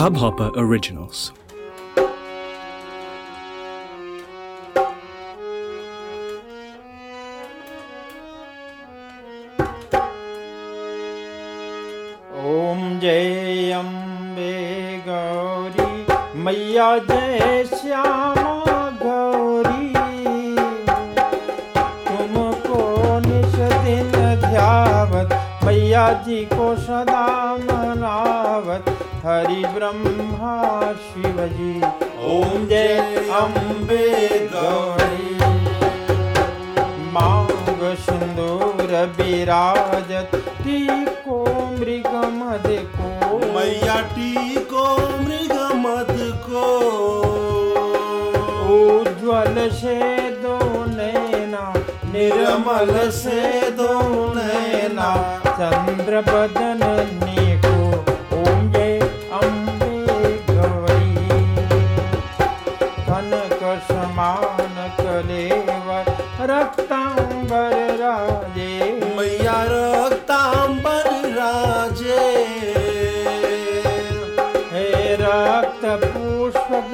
Hubhopper Originals. ॐ जय अम्बे गौरी, मैया जय श्यामा गौरी तुमको निश दिन ध्यावत, मैया जी को सदा हरि ब्रह्मा शिव जी ॐ जय अम्बे गौरी। मांग सिंदूर विराजत टीको मृग मद को। मैया टीको मृग मद को। उज्ज्वल से दो नैना निर्मल से दो नैना। चंद्र बदन को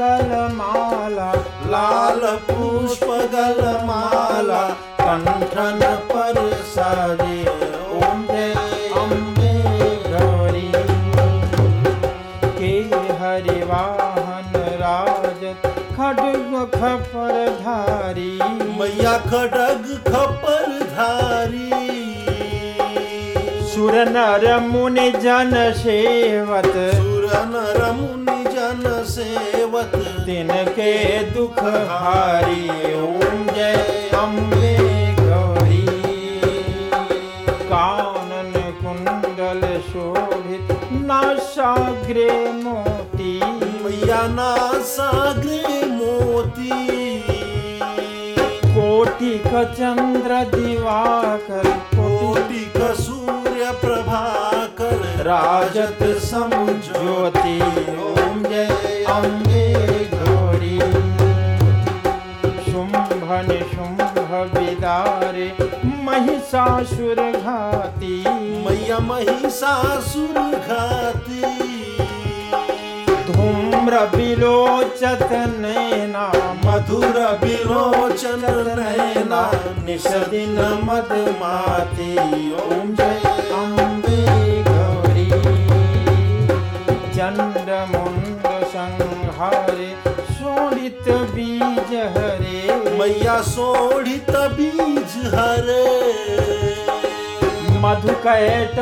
गलमाला लाल पुष्प गलमाला कंठन पर साजे ओम जय अम्बे गौरी के हरिवाहन राजत खड्ग खपर धारी। मैया खडग खपर धारी। सुर नर मुनि जन सेवत। सुर नर सेवत तिनके दुख हारी ओम जय अम्बे गौरी कानन कुंडल शोभित नासाग्रे मोती। मैया ना सागरे मोती। कोटि क चंद्र दिवाकर कोटि का सूर्य प्रभाकर राजत समज्योति ओम जय अम्बे गौरी शुंभ निशुंभ विदारे महिषासुर घाती। मैया महिषासुर घाती। धूम्र विलोचत नैना मधुर विलोचन नैना निश दिन मदमाती ओम जय चंड मुंड संहारे शोणित बीज हरे। मैया सोढ़ित बीज हरे। मधु कैट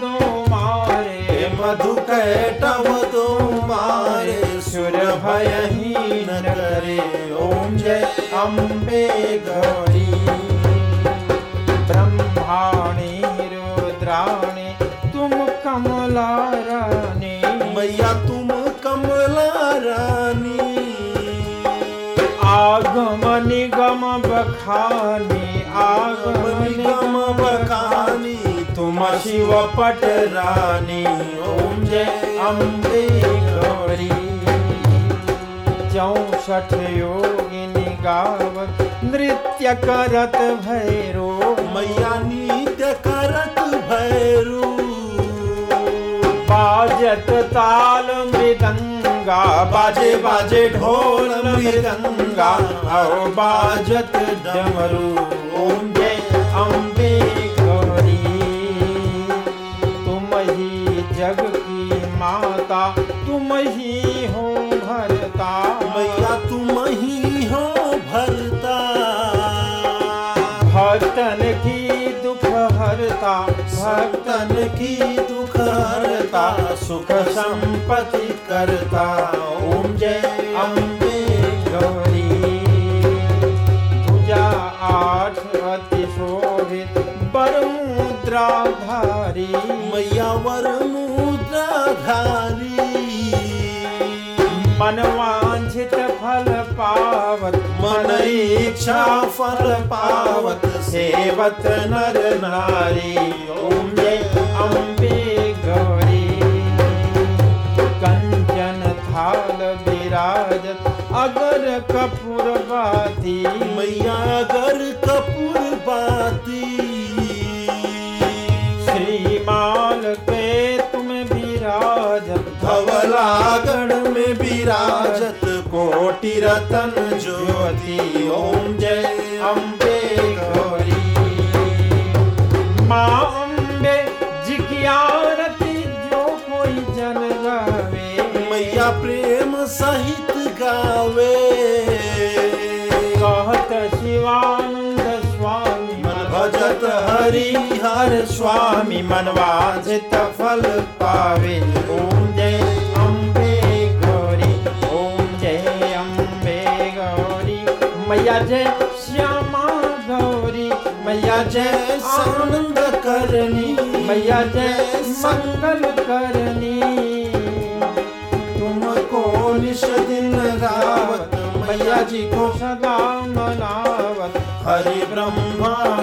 दो मारे। मधु कैटव दो मारे सुर भयहीन करे। ओम जय अम्बे गौरी ब्रह्माणी रुद्राणी तुम कमला बखानी आगम गम निगम बखानी तुम शिव पट रानी ओम जय। अम्बे गौरी। चौसठ योगिनी गावत नृत्य करत भैरो। मैया नित्य करत भैरू। बाजत ताल मृदंगा बाजे बाजे ढोल मृदंगा और बाजत डमरू ओम जय अम्बे गौरी तुम ही जग की माता तुम ही हो भरता। मैया तुम ही हो भरता। भक्तन की दुख हरता। भक्तन की सुख संपत्ति करता ओम जय अम्बे गौरी पूजा आठ अति शोभित बर मुद्राधारी मैया वर मुद्राधारी मनवांछित फल पावत। मन इच्छा फल पावत। सेवत नर नारी। ओम कपूर बाती। मैया घर कपूर बाती। श्रीमाल के तुम विराजत। में विराजत। कोटि रतन ज्योति। ओम जय। अम्बे भजत हरि हर स्वामी मन वांछित फल पावे ओम जय अम्बे गौरी, ओम जय अम्बे गौरी। मैया जय श्यामा गौरी, मैया जय सानंद करनी, मैया जय मंगल करनी। तुमको निश दिन गावत मैया जी को सदा मनावत। Hari Brahma